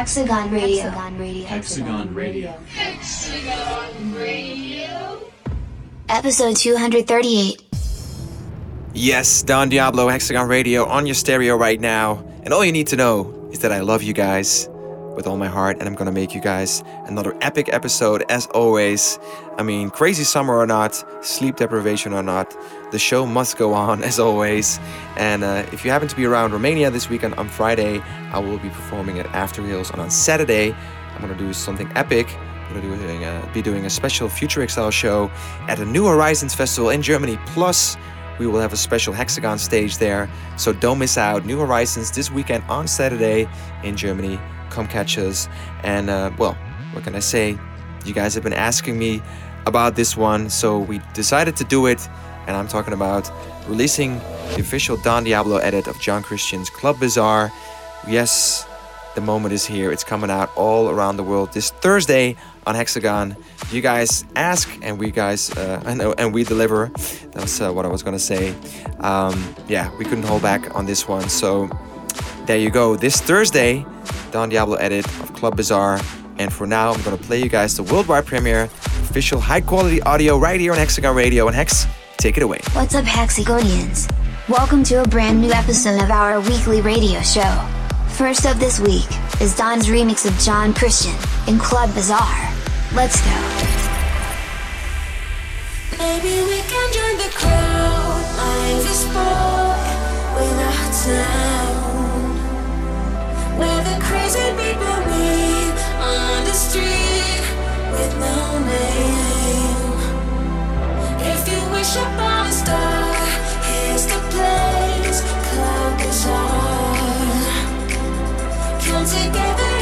Diablo, Hexagon Radio. Hexagon Radio. Hexagon Radio. Episode 238. Yes, Don Diablo, Hexagon Radio on your stereo right now. And all you need to know is that I love you guys with all my heart, and I'm gonna make you guys another epic episode as always. I mean, crazy summer or not, sleep deprivation or not, the show must go on as always. And uh, if you happen to be around Romania this weekend on Friday, I will be performing at Afterhills, and on Saturday, I'm gonna do something epic. I'm gonna do doing a, be doing a special Future Excel show at the New Horizons Festival in Germany. Plus, we will have a special hexagon stage there, so don't miss out. New Horizons this weekend on Saturday in Germany. Come catch us. And uh, well, what can I say? You guys have been asking me about this one, so we decided to do it. And I'm talking about releasing the official Don Diablo edit of John Christian's Club Bizarre. Yes, the moment is here. It's coming out all around the world this Thursday on Hexagon. You guys ask, and we guys, uh, I know, and we deliver. That's uh, what I was gonna say. Um, yeah, we couldn't hold back on this one. So there you go. This Thursday, Don Diablo edit of Club Bizarre. And for now, I'm gonna play you guys the worldwide premiere, official high quality audio right here on Hexagon Radio. And Hex, take it away. What's up, Hexagonians? Welcome to a brand new episode of our weekly radio show. First up this week is Don's remix of John Christian in Club Bizarre. Let's go. Maybe we can join the crowd like this boy without sound. People on the street with no name. If you wish upon a star, here's the place. Club Bizarre. Come together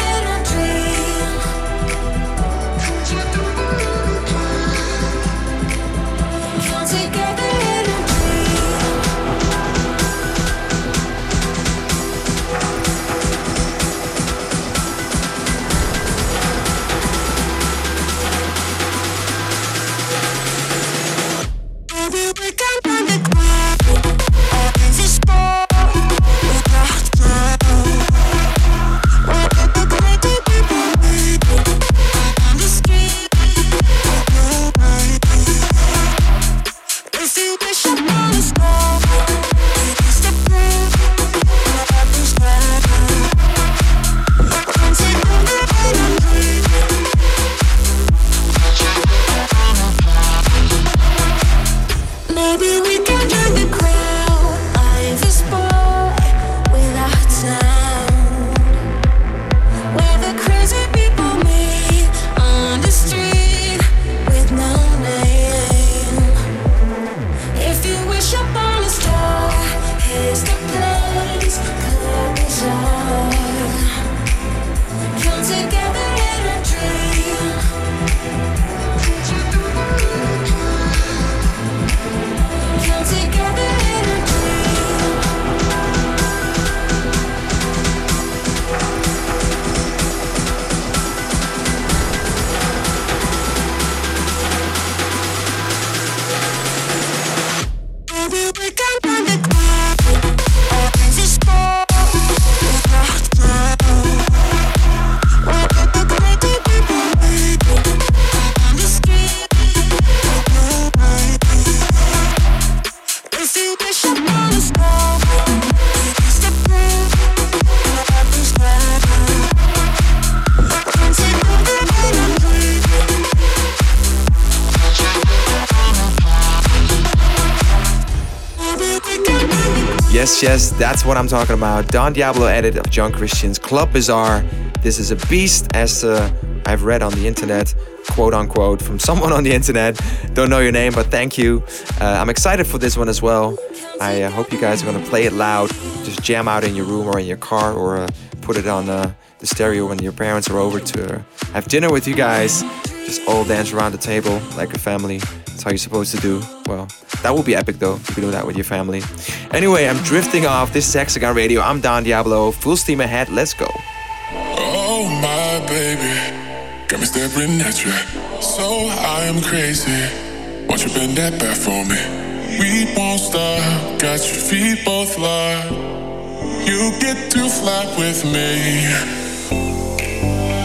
Yes, that's what I'm talking about. Don Diablo edit of John Christian's Club Bizarre. This is a beast, as uh, I've read on the internet, quote unquote, from someone on the internet. Don't know your name, but thank you. Uh, I'm excited for this one as well. I uh, hope you guys are gonna play it loud. Just jam out in your room or in your car, or uh, put it on uh, the stereo when your parents are over to have dinner with you guys. Just all dance around the table like a family. That's how you're supposed to do. Well, that would be epic though, if you do that with your family. Anyway, I'm drifting off. This is Hexagon Radio. I'm Don Diablo. Full steam ahead. Let's go. Oh my baby, got me staring at you. So I'm crazy. Won't you bend that back for me? We won't stop. Got your feet both locked. You get to fly with me.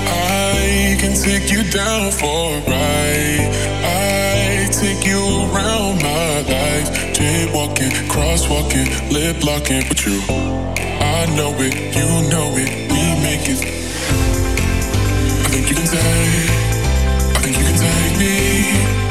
I can take you down for a ride. I take you around my life. Jaywalking, crosswalking, lip locking with you. I know it, you know it, we make it. I think you can take, I think you can take me.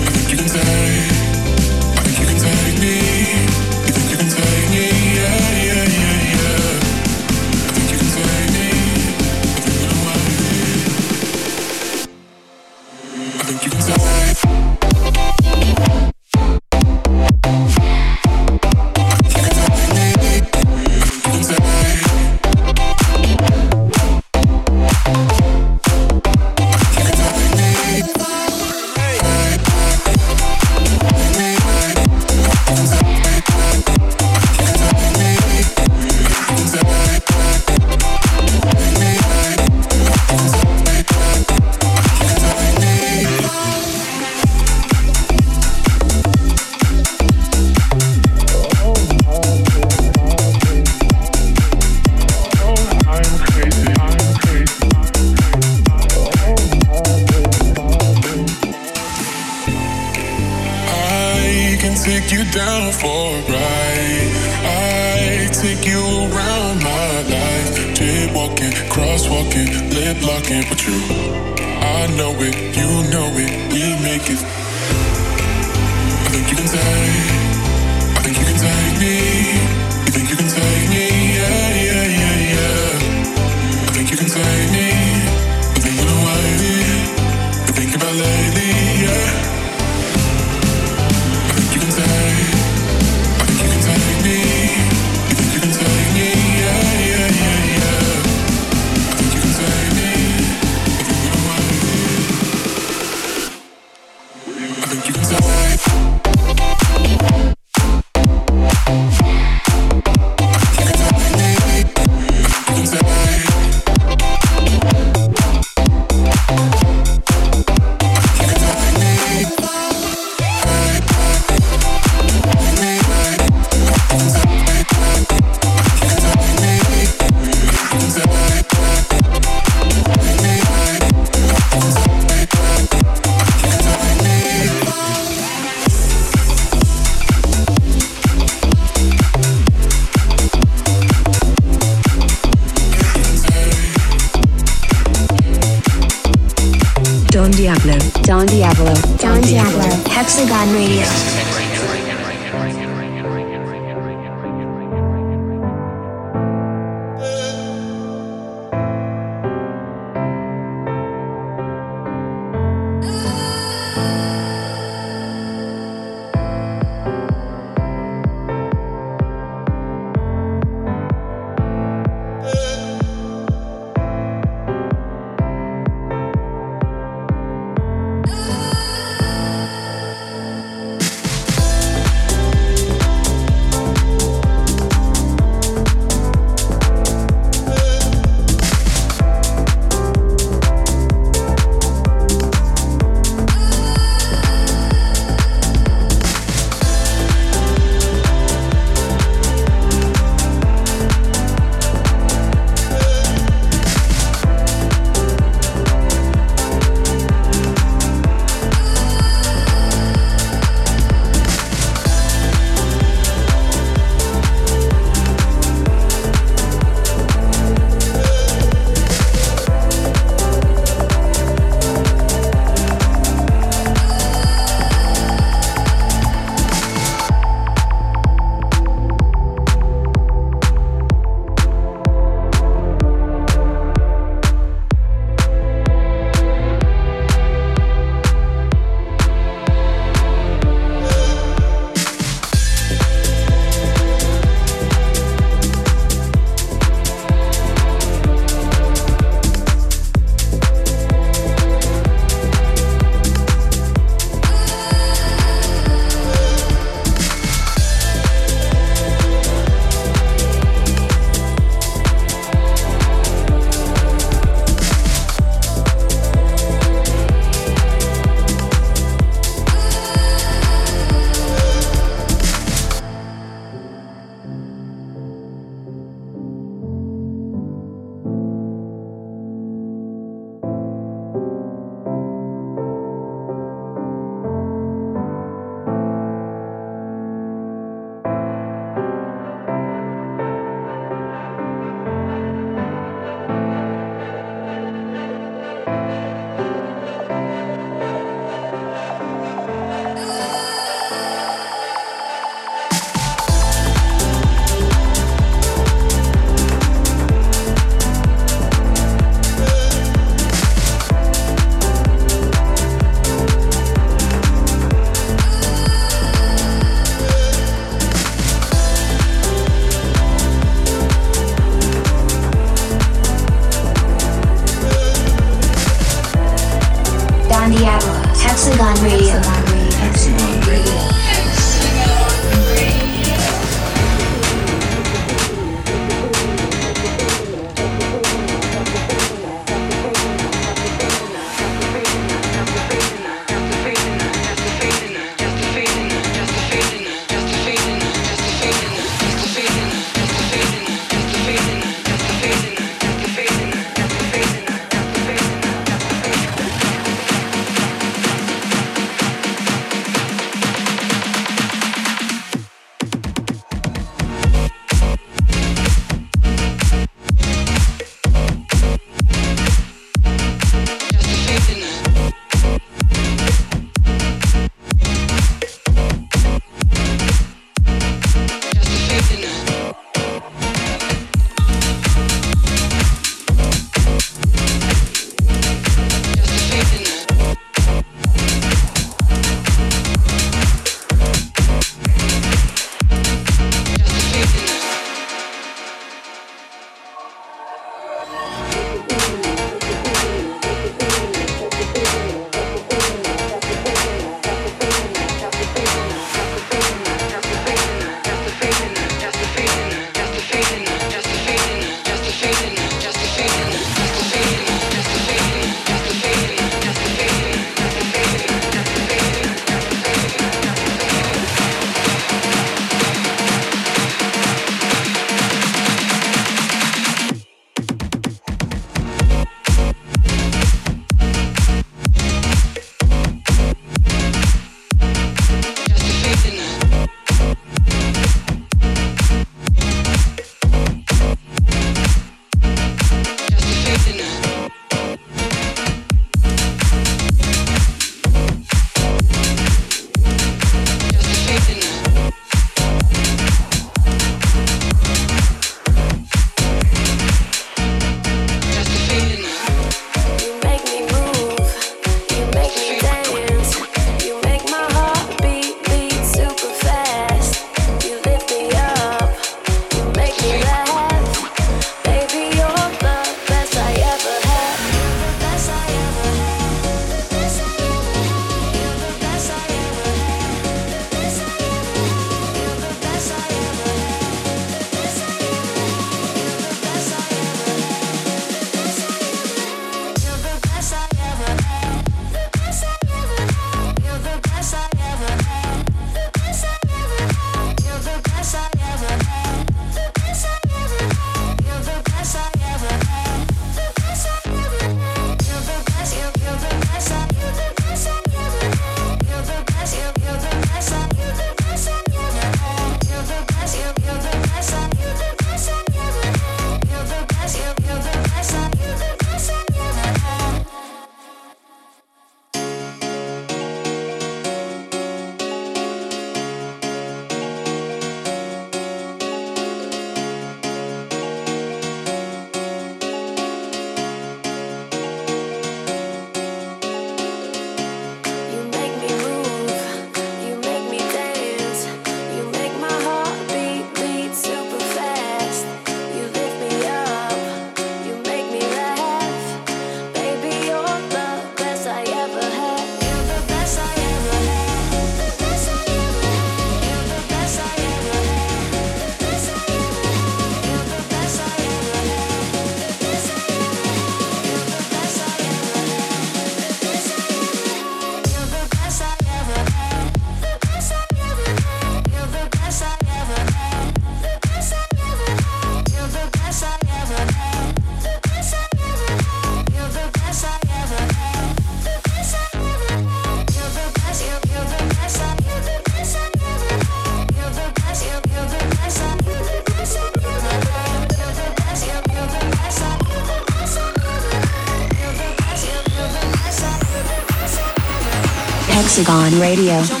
Hexagon Radio.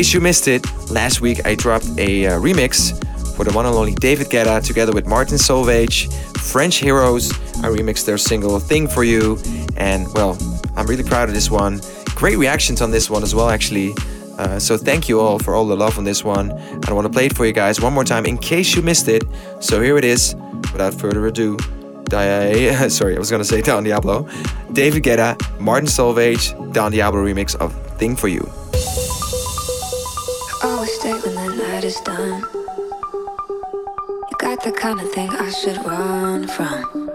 case you missed it, last week I dropped a uh, remix for the one and only David Guetta together with Martin Solveig, French Heroes. I remixed their single Thing for You, and well, I'm really proud of this one. Great reactions on this one as well, actually. Uh, so thank you all for all the love on this one. I want to play it for you guys one more time in case you missed it. So here it is. Without further ado, Di- sorry, I was gonna say Don Diablo, David Guetta, Martin Solveig, Don Diablo remix of Thing for You stay when the night is done. You got the kind of thing I should run from.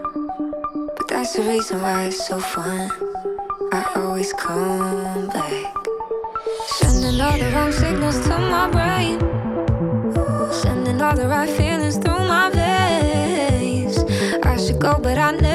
But that's the reason why it's so fun. I always come back. Sending all the wrong signals to my brain. Sending all the right feelings through my veins. I should go, but I never.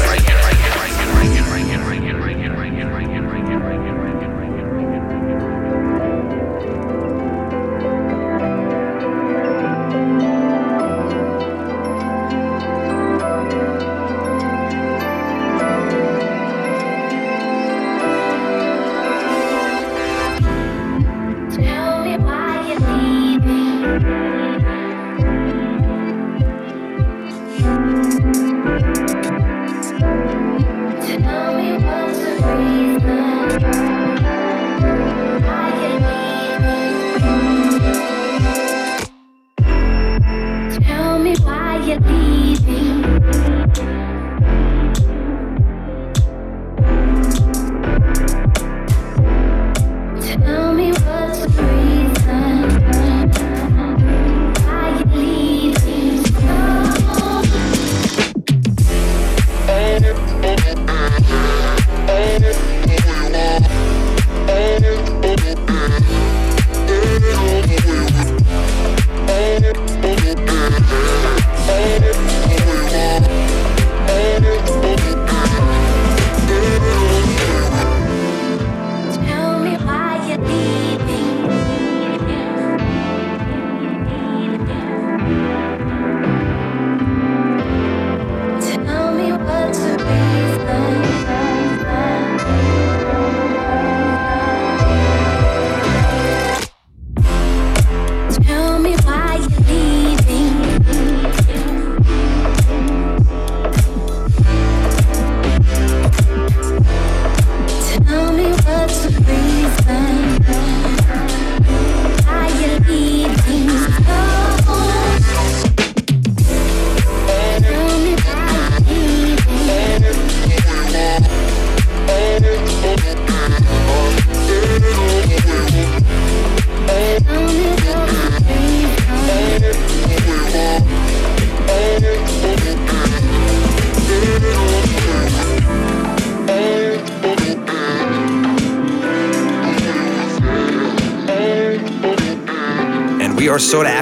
The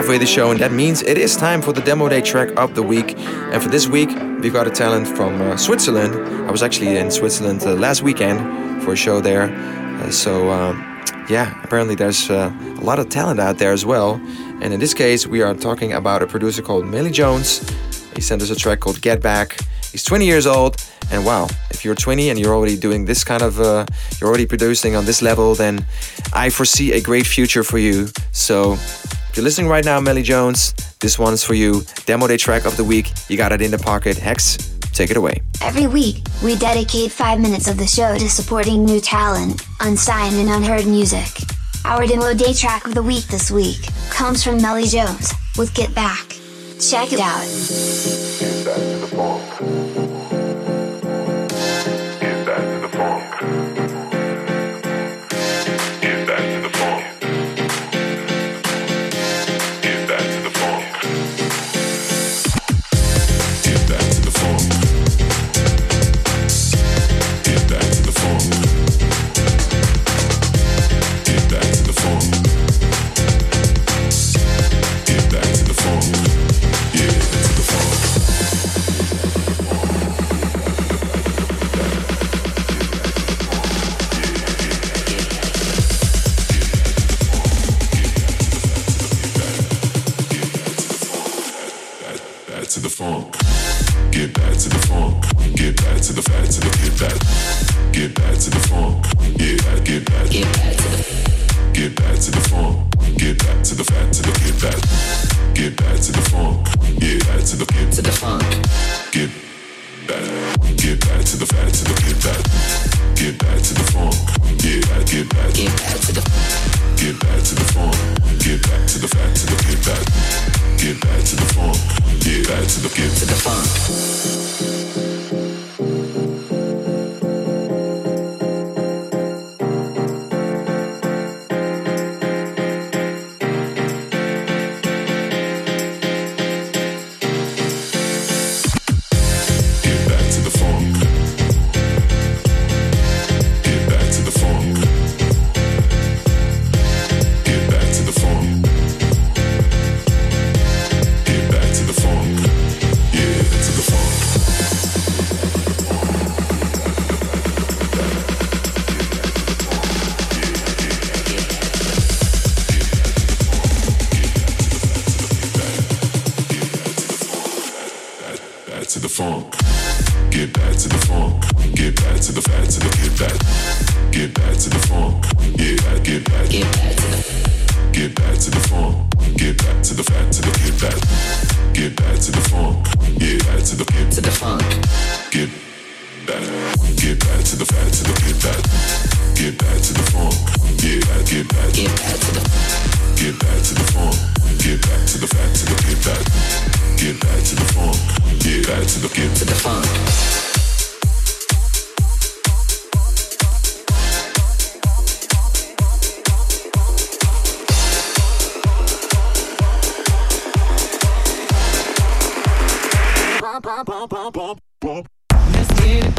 halfway the show, and that means it is time for the demo day track of the week. And for this week, we've got a talent from uh, Switzerland. I was actually in Switzerland uh, last weekend for a show there. Uh, so, um, yeah, apparently there's uh, a lot of talent out there as well. And in this case, we are talking about a producer called Millie Jones. He sent us a track called Get Back. He's 20 years old, and wow, if you're 20 and you're already doing this kind of, uh, you're already producing on this level, then I foresee a great future for you. So, you're listening right now, Melly Jones, this one's for you. Demo day track of the week. You got it in the pocket. Hex, take it away. Every week, we dedicate five minutes of the show to supporting new talent, unsigned and unheard music. Our demo day track of the week this week comes from Melly Jones with Get Back. Check it out. Get back. To the. Get back to the form. Get back to the back to the get back. Get back to the form. Yeah, get back. To the get back. To the form. Get back. Get back to the. Get back to the. Get back to back to the get back. Get back to the form. Back to the funk. bump, bump, bump, bump. Let's get it.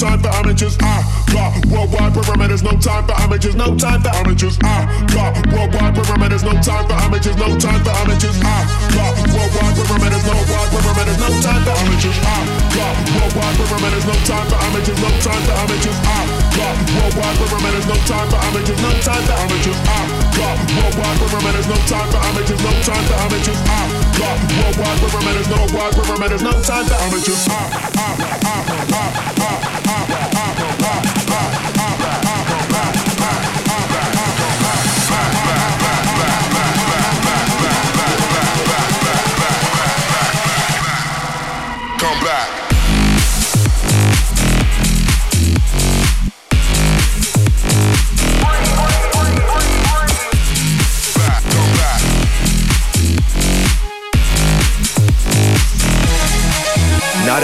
time for amateurs. I got worldwide perimeters, no time for amateurs, no time for amateurs. I got worldwide perimeters, no time for amateurs, no time for amateurs. I got worldwide perimeters, no wide perimeters, no time for amateurs. I got worldwide perimeters, no time for amateurs, no time for amateurs. I got worldwide perimeters, no time for amateurs, no time for amateurs. I got worldwide perimeters, no time for amateurs, no time for amateurs. I got worldwide perimeters, no wide perimeters, no time for amateurs. I, I, I, I, I, I,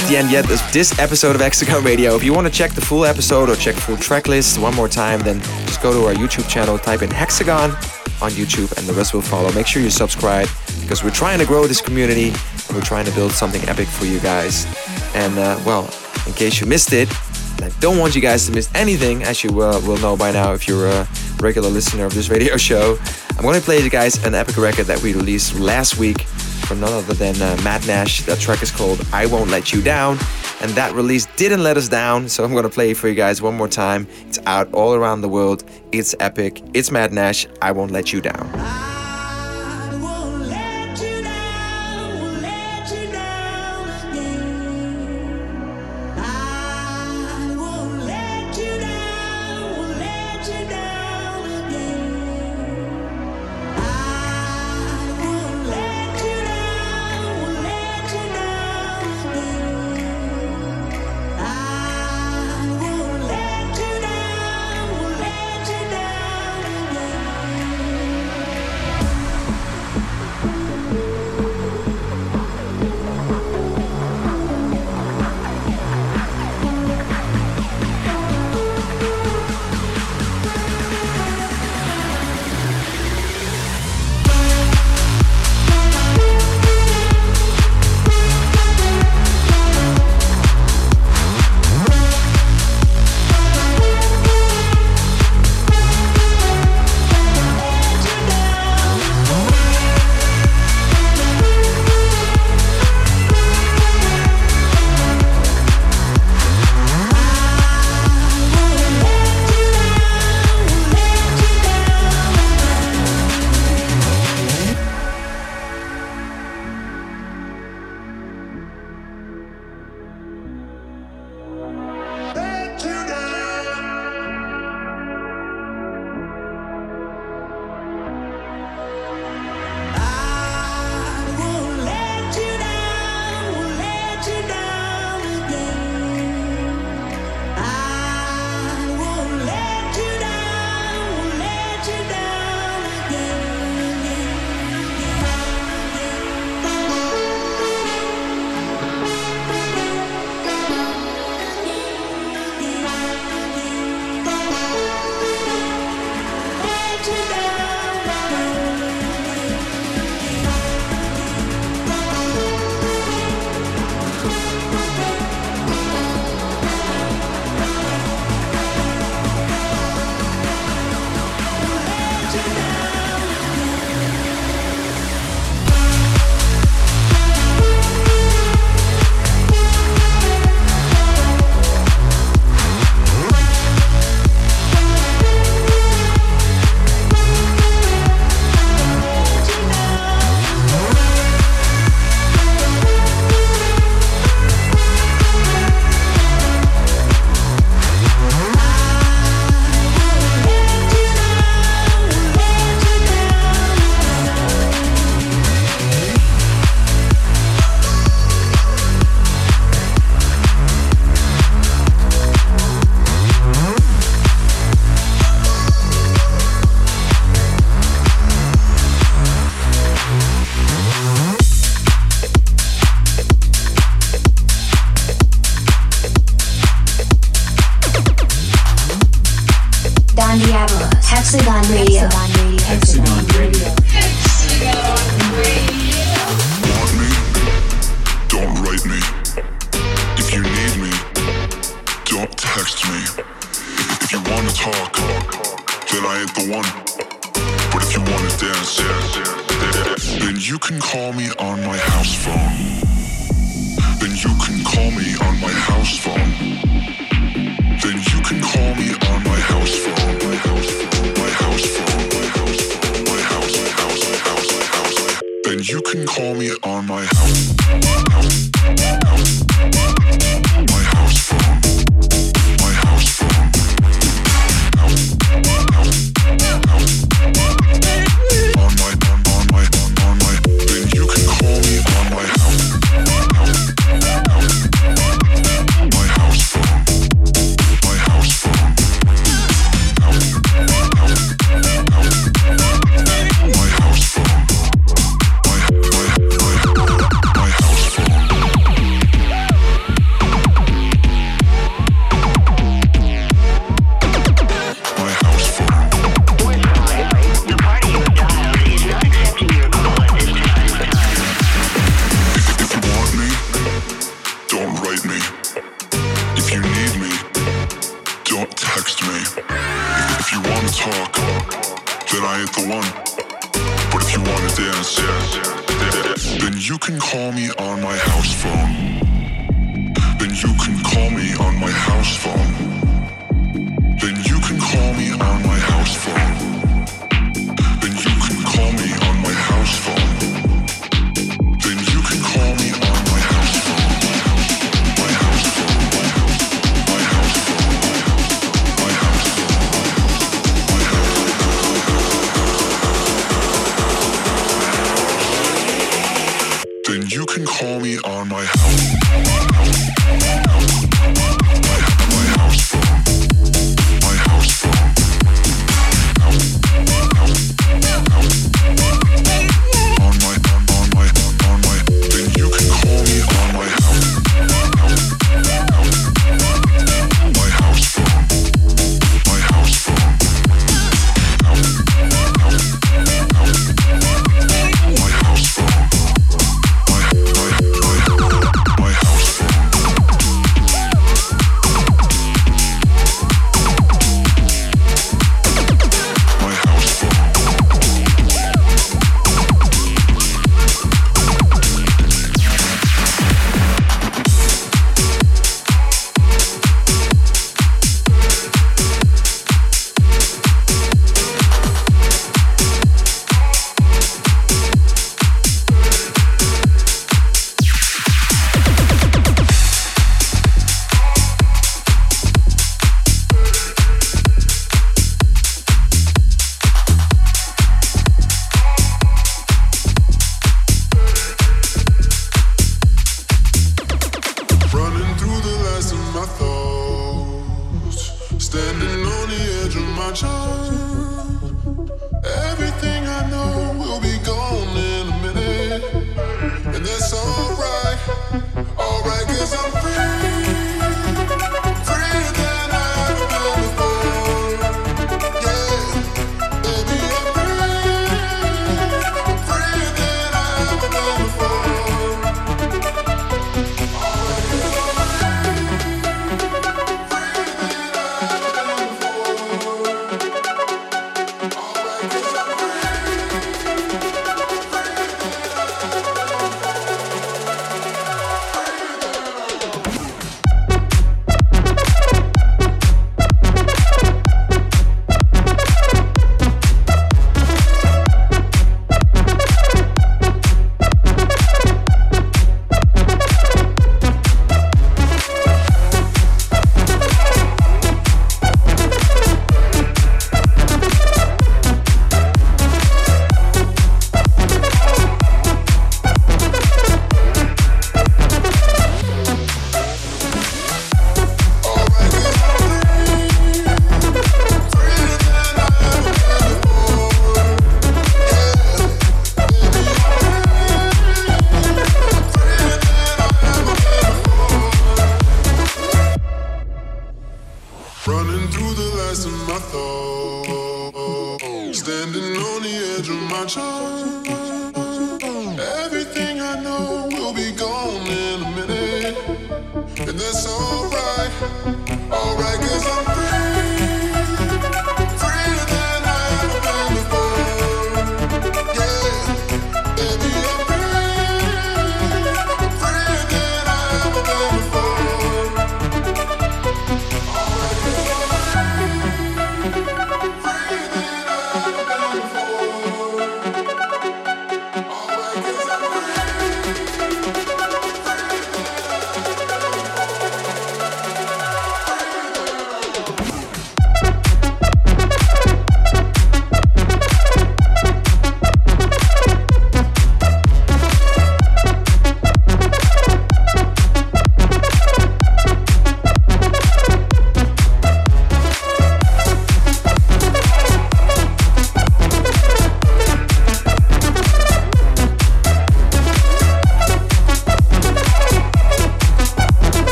at the end yet of this episode of Hexagon Radio. If you want to check the full episode or check full track list one more time, then just go to our YouTube channel, type in Hexagon on YouTube, and the rest will follow. Make sure you subscribe because we're trying to grow this community and we're trying to build something epic for you guys. And uh, well, in case you missed it, I don't want you guys to miss anything, as you uh, will know by now if you're a regular listener of this radio show. I'm to play you guys an epic record that we released last week from none other than uh, Matt Nash. That track is called I Won't Let You Down. And that release didn't let us down, so I'm gonna play it for you guys one more time. It's out all around the world. It's epic. It's Matt Nash. I Won't Let You Down.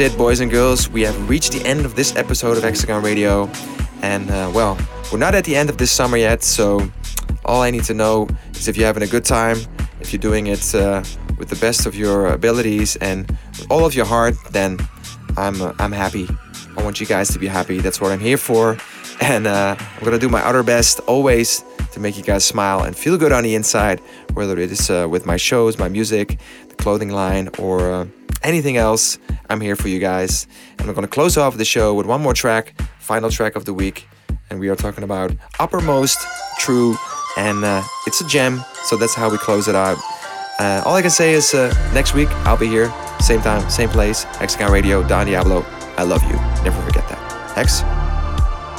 It, boys and girls. We have reached the end of this episode of Hexagon Radio. And, uh, well, we're not at the end of this summer yet, so all I need to know is if you're having a good time, if you're doing it uh, with the best of your abilities and all of your heart, then I'm, uh, I'm happy. I want you guys to be happy. That's what I'm here for. And uh, I'm gonna do my utter best always to make you guys smile and feel good on the inside, whether it is uh, with my shows, my music, clothing line, or uh, anything else. I'm here for you guys. And I'm gonna close off the show with one more track, final track of the week. And we are talking about Uppermost True. And uh, it's a gem, so that's how we close it out. Uh, all I can say is uh, next week I'll be here, same time, same place, Hexagon Radio, Don Diablo. I love you. Never forget that. Hex,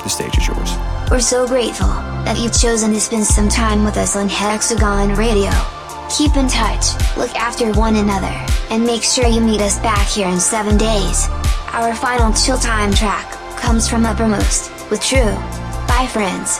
the stage is yours. We're so grateful that you've chosen to spend some time with us on Hexagon Radio. Keep in touch, look after one another, and make sure you meet us back here in seven days. Our final chill time track comes from Uppermost with True. Bye, friends.